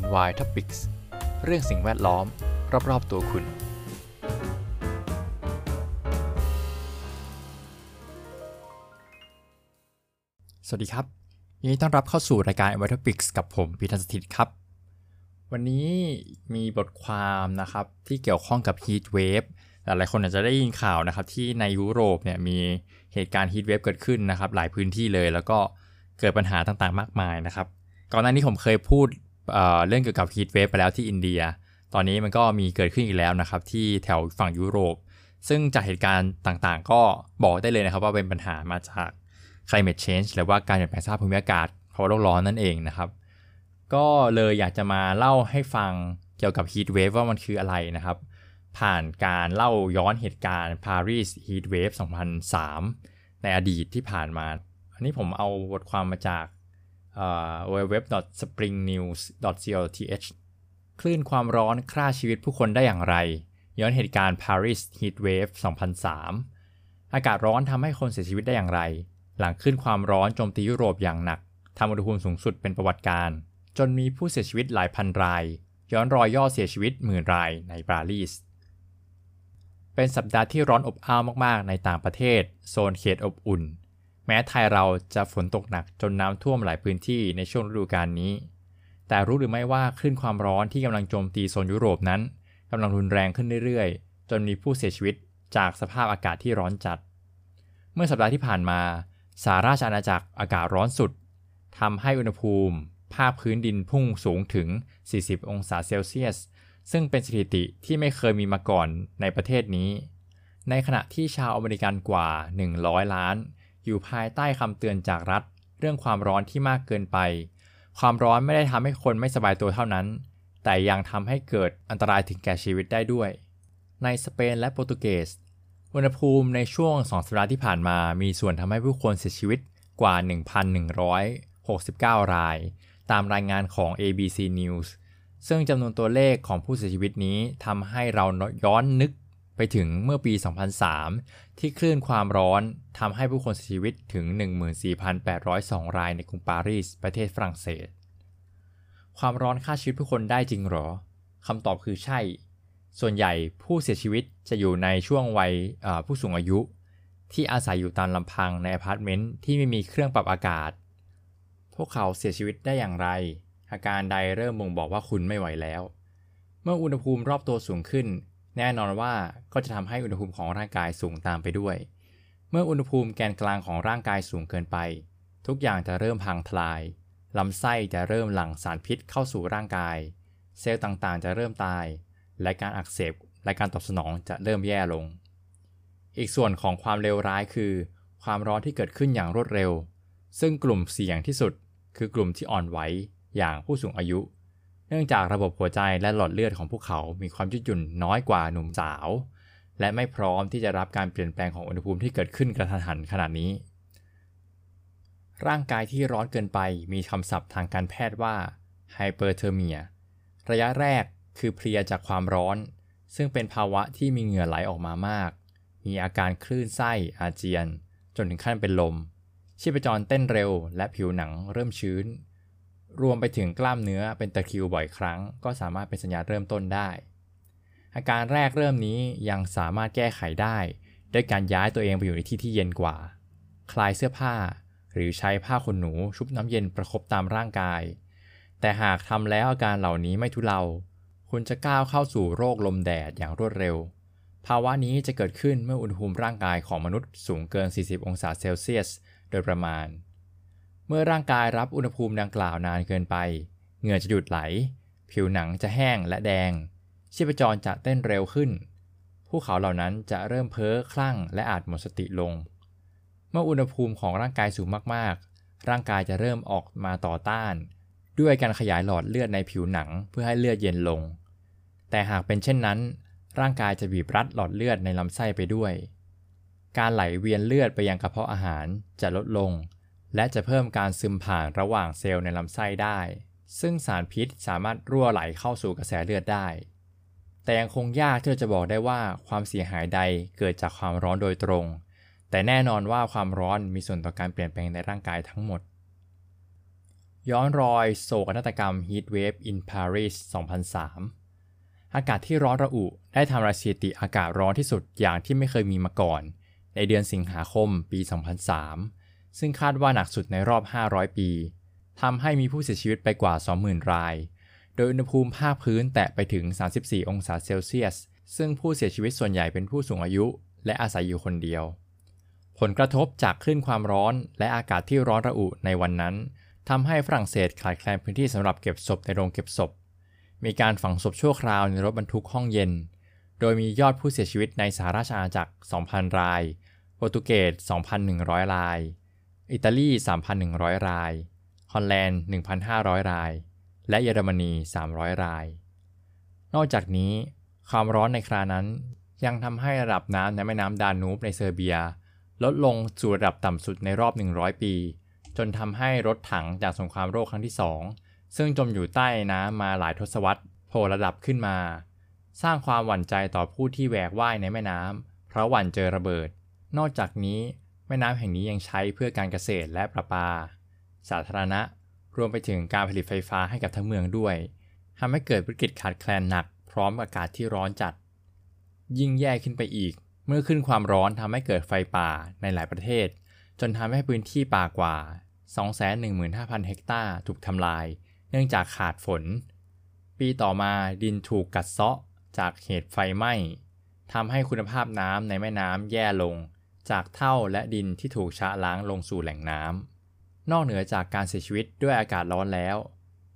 NY Topics เรื่องสิ่งแวดล้อม รอบ ๆ ตัวคุณ สวัสดีครับ ยินดีต้อนรับเข้าสู่รายการ NY Topics กับผมพีทันสถิตครับ วันนี้มีบทความนะครับที่เกี่ยวข้องกับ Heat Wave หลายๆคนอาจจะได้ยินข่าวนะครับที่ในยุโรปเนี่ยมีเหตุการณ์ Heat Wave เกิดขึ้นนะครับ หลายพื้นที่เลยแล้วก็เกิดปัญหาต่างๆ มากมายนะครับ ก่อนหน้านี้ผมเคยพูด เรื่องเกี่ยวกับ Heat Wave ไปแล้วที่อินเดีย ตอนนี้มันก็มีเกิดขึ้นอีกแล้วนะครับ ที่แถวฝั่งยุโรป ซึ่งจากเหตุการณ์ต่างๆ ก็บอกได้เลยนะครับว่าเป็นปัญหามาจาก climate change หรือว่าการเปลี่ยนแปลงสภาพภูมิอากาศเพราะโลกร้อนนั่นเองนะครับ ก็เลยอยากจะมาเล่าให้ฟังเกี่ยวกับ heat wave ว่ามันคืออะไรนะครับ ผ่านการเล่าย้อนเหตุการณ์ Paris Heat Wave 2003 ในอดีตที่ผ่านมา อันนี้ผมเอาบทความมาจาก www.springnews.co.th คลื่นความร้อนฆ่าชีวิตผู้คนได้อย่างไร ย้อนเหตุการณ์ Paris Heat Wave 2003 อากาศร้อนทำให้คนเสียชีวิตได้อย่างไร หลังขึ้นความร้อนโจมตียุโรปอย่างหนักทำอุณหภูมิสูงสุดเป็นประวัติการ จนมีผู้เสียชีวิตหลายพันราย ย้อนรอยย่อเสียชีวิตหมื่นรายในปารีสเป็นสัปดาห์ที่ร้อนอบอ้าวมาก ๆ ในต่างประเทศ โซนเขตอบอุ่น แม้ไทยเราจะฝนตกหนักจนน้ำท่วมหลายพื้นที่ในช่วงฤดูกาลนี้ แต่รู้หรือไม่ว่าคลื่นความร้อนที่กำลังโจมตีโซนยุโรปนั้นกำลังรุนแรงขึ้นเรื่อยๆ จนมีผู้เสียชีวิตจากสภาพอากาศที่ร้อนจัด เมื่อสัปดาห์ที่ผ่านมาสาราชอาณาจักรอากาศร้อนสุดทำให้อุณหภูมิ ภาคพื้นดินพุ่งสูงถึง 40 องศาเซลเซียส ซึ่งเป็นสถิติที่ไม่เคยมีมาก่อนในประเทศนี้ ในขณะที่ชาวอเมริกันกว่า 100 ล้าน อยู่ภายใต้คำเตือนจากรัฐ เรื่องความร้อนที่มากเกินไป ความร้อนไม่ได้ทำให้คนไม่สบายตัวเท่านั้น แต่ยังทำให้เกิดอันตรายถึงแก่ชีวิตได้ด้วย ในสเปนและโปรตุเกส อุณหภูมิในช่วง2สัปดาห์ที่ผ่านมามีส่วนทำให้ผู้คนเสียชีวิตกว่า 1,169 ราย ตามรายงานของ ABC News ซึ่งจำนวนตัวเลขของผู้เสียชีวิตนี้ทำให้เราย้อนนึก ไปถึงเมื่อปี 2003 ที่คลื่นความร้อนทำให้ผู้คนเสียชีวิตถึง 14,802 รายในกรุงปารีส ประเทศฝรั่งเศส ความร้อนฆ่าชีวิตผู้คนได้จริงหรอคำตอบคือใช่ ส่วนใหญ่ผู้เสียชีวิตจะอยู่ในช่วงวัยผู้สูงอายุ ที่อาศัยอยู่ตามลำพังในอพาร์ตเมนต์ที่ไม่มีเครื่องปรับอากาศ พวกเขาเสียชีวิตได้อย่างไร อาการใดเริ่มบ่งบอกว่าคุณไม่ไหวแล้ว เมื่ออุณหภูมิรอบตัวสูงขึ้น แน่นอนว่าก็จะทำให้อุณหภูมิของร่างกายสูงตามไปด้วย เมื่ออุณหภูมิแกนกลางของร่างกายสูงเกินไป ทุกอย่างจะเริ่มพังทลายลำไส้จะเริ่มหลั่งสารพิษเข้าสู่ร่างกาย เซลล์ต่างๆ จะเริ่มตาย และการอักเสบและการตอบสนองจะเริ่มแย่ลง อีกส่วนของความเลวร้ายคือ ความร้อนที่เกิดขึ้นอย่างรวดเร็ว ซึ่งกลุ่มเสี่ยงที่สุดคือกลุ่มที่อ่อนไหวอย่างผู้สูงอายุ นื่องจากระบบหัวใจและหลอดเลือดของพวกเขามีความยืดหยุ่นน้อยกว่าหนุ่มสาว และไม่พร้อมที่จะรับการเปลี่ยนแปลงของอุณหภูมิที่เกิดขึ้นกระทันหันขนาดนี้ ร่างกายที่ร้อนเกินไปมีคำศัพท์ทางการแพทย์ว่าhyperthermia ระยะแรกคือเพลียจากความร้อน ซึ่งเป็นภาวะที่มีเหงื่อไหลออกมามาก มีอาการคลื่นไส้อาเจียน จนถึงขั้นเป็นลม ชีพจรเต้นเร็วและผิวหนังเริ่มชื้น รวมไปถึงกล้ามเนื้อเป็นตะคริวบ่อยครั้ง ก็สามารถเป็นสัญญาณเริ่มต้นได้ อาการแรกเริ่มนี้ยังสามารถแก้ไขได้ด้วยการย้ายตัวเองไปอยู่ในที่ที่เย็นกว่า คลายเสื้อผ้า หรือใช้ผ้าขนหนูชุบน้ำเย็นประครบตามร่างกาย แต่หากทำแล้วอาการเหล่านี้ไม่ทุเลา คุณจะก้าวเข้าสู่โรคลมแดดอย่างรวดเร็ว ภาวะนี้จะเกิดขึ้นเมื่ออุณหภูมิร่างกายของมนุษย์สูงเกิน 40 องศาเซลเซียส โดยประมาณ เมื่อร่างกายรับอุณหภูมิดังกล่าวนานเกินไป เหงื่อจะหยุดไหล ผิวหนังจะแห้งและแดง ชีพจรจะเต้นเร็วขึ้น ผู้เขาเหล่านั้นจะเริ่มเพ้อคลั่งและอาจหมดสติลง เมื่ออุณหภูมิของร่างกายสูงมากๆ ร่างกายจะเริ่มออกมาต่อต้าน ด้วยการขยายหลอดเลือดในผิวหนังเพื่อให้เลือดเย็นลง แต่หากเป็นเช่นนั้น ร่างกายจะบีบรัดหลอดเลือดในลำไส้ไปด้วย การไหลเวียนเลือดไปยังกระเพาะอาหารจะลดลง และจะเพิ่มการซึมผ่านระหว่างเซลล์ในลำไส้ได้ ซึ่งสารพิษสามารถรั่วไหลเข้าสู่กระแสเลือดได้ แต่ยังคงยากที่จะบอกได้ว่าความเสียหายใดเกิดจากความร้อนโดยตรง แต่แน่นอนว่าความร้อนมีส่วนต่อการเปลี่ยนแปลงในร่างกายทั้งหมด ย้อนรอยโศกนาฏกรรม Heat Wave in Paris 2003 อากาศที่ร้อนระอุได้ทำลายสถิติอากาศร้อนที่สุดอย่างที่ไม่เคยมีมาก่อน ในเดือนสิงหาคมปี 2003 ซึ่งคาดว่าหนักสุดในรอบ 500 ปีทำให้มีผู้เสียชีวิตไปกว่า 20,000 ราย โดยอุณหภูมิภาคพื้นแตะไปถึง 34 องศาเซลเซียส ซึ่งผู้เสียชีวิตส่วนใหญ่เป็นผู้สูงอายุ และอาศัยอยู่คนเดียว ผลกระทบจากคลื่นความร้อนและอากาศที่ร้อนระอุในวันนั้นทำให้ฝรั่งเศสขาดแคลนพื้นที่สำหรับเก็บศพในโรงเก็บศพ มีการฝังศพชั่วคราวในรถบรรทุกห้องเย็น โดยมียอดผู้เสียชีวิตในสหราชอาณาจักร 2,000 ราย โปรตุเกส 2,100 ราย อิตาลี 3,100 ราย ฮอลแลนด์ 1,500 ราย และเยอรมนี 300 ราย นอกจากนี้ ความร้อนในครานั้นยังทำให้ระดับน้ำในแม่น้ำดานูบในเซอร์เบีย ลดลงสู่ระดับต่ำสุดในรอบ 100 ปี จนทำให้รถถังจากสงครามโลกครั้งที่ 2 ซึ่งจมอยู่ใต้น้ำมาหลายทศวรรษโผล่ระดับขึ้นมา สร้างความหวั่นใจต่อผู้ที่แหวกว่ายในแม่น้ำเพราะหวั่นเจอระเบิด นอกจากนี้ แม่น้ำแห่งนี้ยังใช้เพื่อการเกษตรและประปา สาธารณะ รวมไปถึงการผลิตไฟฟ้าให้กับทั้งเมืองด้วยทำให้เกิดวิกฤตขาดแคลนหนัก พร้อมอากาศที่ร้อนจัด ยิ่งแย่ขึ้นไปอีก เมื่อขึ้นความร้อนทำให้เกิดไฟป่าในหลายประเทศ จนทำให้พื้นที่ป่ากว่า 215,000 เฮกตาร์ถูกทำลาย เนื่องจากขาดฝน ปีต่อมาดินถูกกัดเซาะจากเหตุไฟไหม้ทำให้คุณภาพน้ำในแม่น้ำแย่ลง จากเท่าและดินที่ถูกชะล้างลงสู่แหล่งน้ำ นอกเหนือจากการเสียชีวิตด้วยอากาศร้อนแล้ว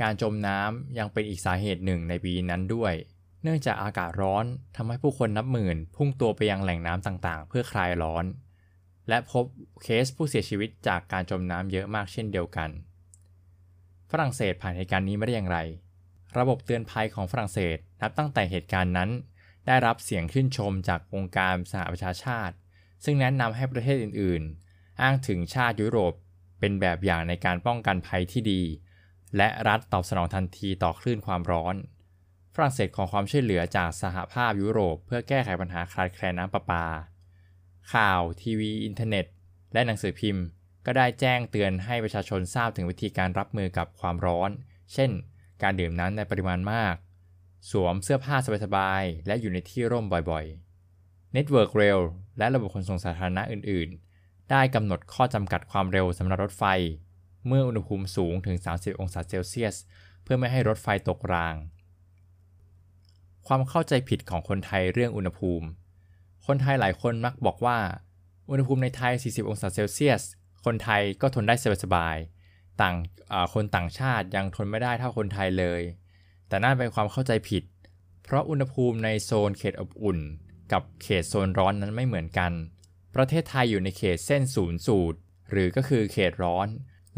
การจมน้ำยังเป็นอีกสาเหตุหนึ่งในปีนั้นด้วย เนื่องจากอากาศร้อนทำให้ผู้คนนับหมื่น พุ่งตัวไปยังแหล่งน้ำต่างๆ เพื่อคลายร้อน และพบเคสผู้เสียชีวิตจากการจมน้ำเยอะมากเช่นเดียวกัน ฝรั่งเศสผ่านเหตุการณ์นี้ไม่ได้อย่างไร ระบบเตือนภัยของฝรั่งเศสนับตั้งแต่เหตุการณ์นั้น ได้รับเสียงชื่นชมจากองค์การสหประชาชาติ ซึ่งแนะนำให้ประเทศอื่นๆ อ้างถึงชาติยุโรปเป็นแบบอย่างในการป้องกันภัยที่ดี และรัฐตอบสนองทันทีต่อคลื่นความร้อน ฝรั่งเศสขอความช่วยเหลือจากสหภาพยุโรป เพื่อแก้ไขปัญหาขาดแคลนน้ำประปา ข่าว ทีวี อินเทอร์เน็ต และหนังสือพิมพ์ ก็ได้แจ้งเตือนให้ประชาชนทราบถึงวิธีการรับมือกับความร้อน เช่น การดื่มน้ำในปริมาณมาก สวมเสื้อผ้าสบายๆและอยู่ในที่ร่มบ่อยๆ Network Rail และระบบขนส่งสาธารณะอื่น ๆ ได้กำหนดข้อจำกัดความเร็วสำหรับรถไฟ เมื่ออุณหภูมิสูงถึง 30 องศาเซลเซียส เพื่อไม่ให้รถไฟตกราง ความเข้าใจผิดของคนไทยเรื่องอุณหภูมิ คนไทยหลายคนมักบอกว่า อุณหภูมิในไทย 40 องศาเซลเซียส คนไทยก็ทนได้สบายๆต่างคนต่างชาติยังทนไม่ได้เท่าคนไทยเลย แต่นั่นเป็นความเข้าใจผิด เพราะอุณหภูมิในโซนเขตอบอุ่น กับเขตโซนร้อนนั้นไม่เหมือนกัน ประเทศไทยอยู่ในเขตเส้นศูนย์สูตร หรือก็คือเขตร้อน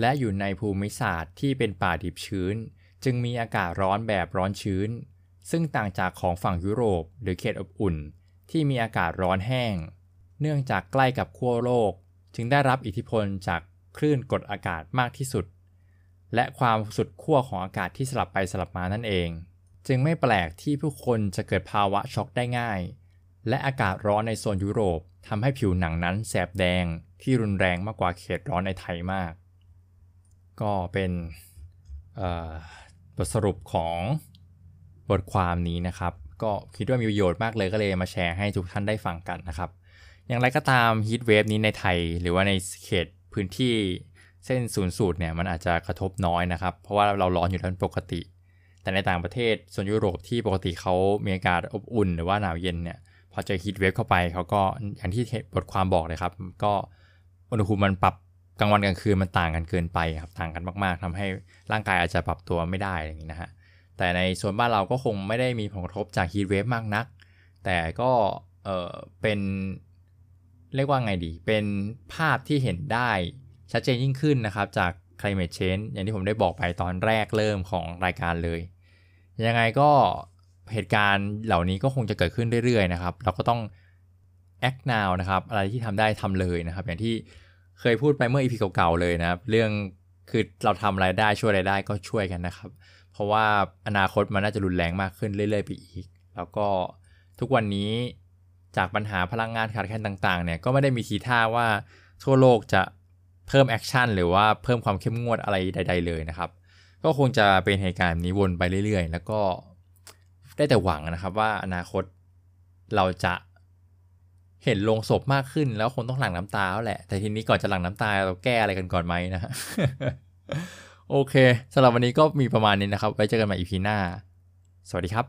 และอยู่ในภูมิศาสตร์ที่เป็นป่าดิบชื้น จึงมีอากาศร้อนแบบร้อนชื้น ซึ่งต่างจากของฝั่งยุโรป หรือเขตอบอุ่น ที่มีอากาศร้อนแห้ง เนื่องจากใกล้กับขั้วโลก จึงได้รับอิทธิพลจากคลื่นกดอากาศมากที่สุด และความสุดขั้วของอากาศที่สลับไปสลับมานั่นเอง จึงไม่แปลกที่ผู้คนจะเกิดภาวะช็อกได้ง่าย และอากาศร้อนในโซนยุโรปทำให้ผิวหนังนั้นแสบแดงที่รุนแรงมากกว่าเขตร้อนในไทยมาก ก็เป็นบทสรุปของบทความนี้นะครับ ก็คิดว่ามีประโยชน์มากเลยก็เลยมาแชร์ให้ทุกท่านได้ฟังกันนะครับ อย่างไรก็ตามฮีทเวฟนี้ในไทย หรือว่าในเขตพื้นที่เส้นศูนย์สูตรเนี่ยมันอาจจะกระทบน้อยนะครับ เพราะว่าเราร้อนอยู่แล้วปกติ แต่ในต่างประเทศส่วนยุโรปที่ปกติเขามีอากาศอบอุ่น หรือว่าหนาวเย็นเนี่ย พอเจอฮีทเวฟเข้าไปเขาก็อย่างที่บทความบอกเลยครับ ก็อุณหภูมิมันปรับกลางวันกลางคืนมันต่างกันเกินไปครับต่างกันมากๆทำให้ร่างกายอาจจะปรับตัวไม่ได้อย่างนี้นะฮะแต่ในโซนบ้านเราก็คงไม่ได้มีผลกระทบจากฮีทเวฟมากนัก แต่ก็เออเป็นเรียกว่าไงดี เป็นภาพที่เห็นได้ชัดเจนยิ่งขึ้นนะครับ จาก climate change อย่างที่ผมได้บอกไปตอนแรกเริ่มของรายการเลย ยังไงก็ เหตุการณ์เหล่านี้ก็คงจะเกิดขึ้นเรื่อยๆนะครับ เราก็ต้อง act now นะครับอะไรที่ทำได้ทำเลยนะครับ อย่างที่เคยพูดไปเมื่อ EP เก่าๆเลยนะครับ เรื่องคือเราทำอะไรได้ช่วยอะไรได้ก็ช่วยกันนะครับ เพราะว่าอนาคตมันน่าจะรุนแรงมากขึ้นเรื่อยๆไปอีก แล้วก็ทุกวันนี้จากปัญหาพลังงานขาดแคลนต่างๆเนี่ยก็ไม่ได้มีทีท่าว่าทั่วโลกจะเพิ่ม action หรือว่าเพิ่มความเข้มงวดอะไรใด ๆ เลยนะครับ ก็คงจะเป็นเหตุการณ์นี้วนไปเรื่อยๆ แล้วก็ ได้แต่หวังนะครับว่าอนาคตเราจะเห็นลงศพมากขึ้นแล้วคงต้องหลั่งน้ำตาแล้วแหละ แต่ทีนี้ก่อนจะหลั่งน้ำตาเราแก้อะไรกันก่อนไหมนะฮะโอเคสำหรับวันนี้ก็มีประมาณนี้นะครับ ไว้เจอกันใหม่อีพีหน้า สวัสดีครับ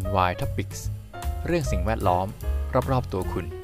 NY Topics เรื่องสิ่งแวดล้อม รอบๆตัวคุณ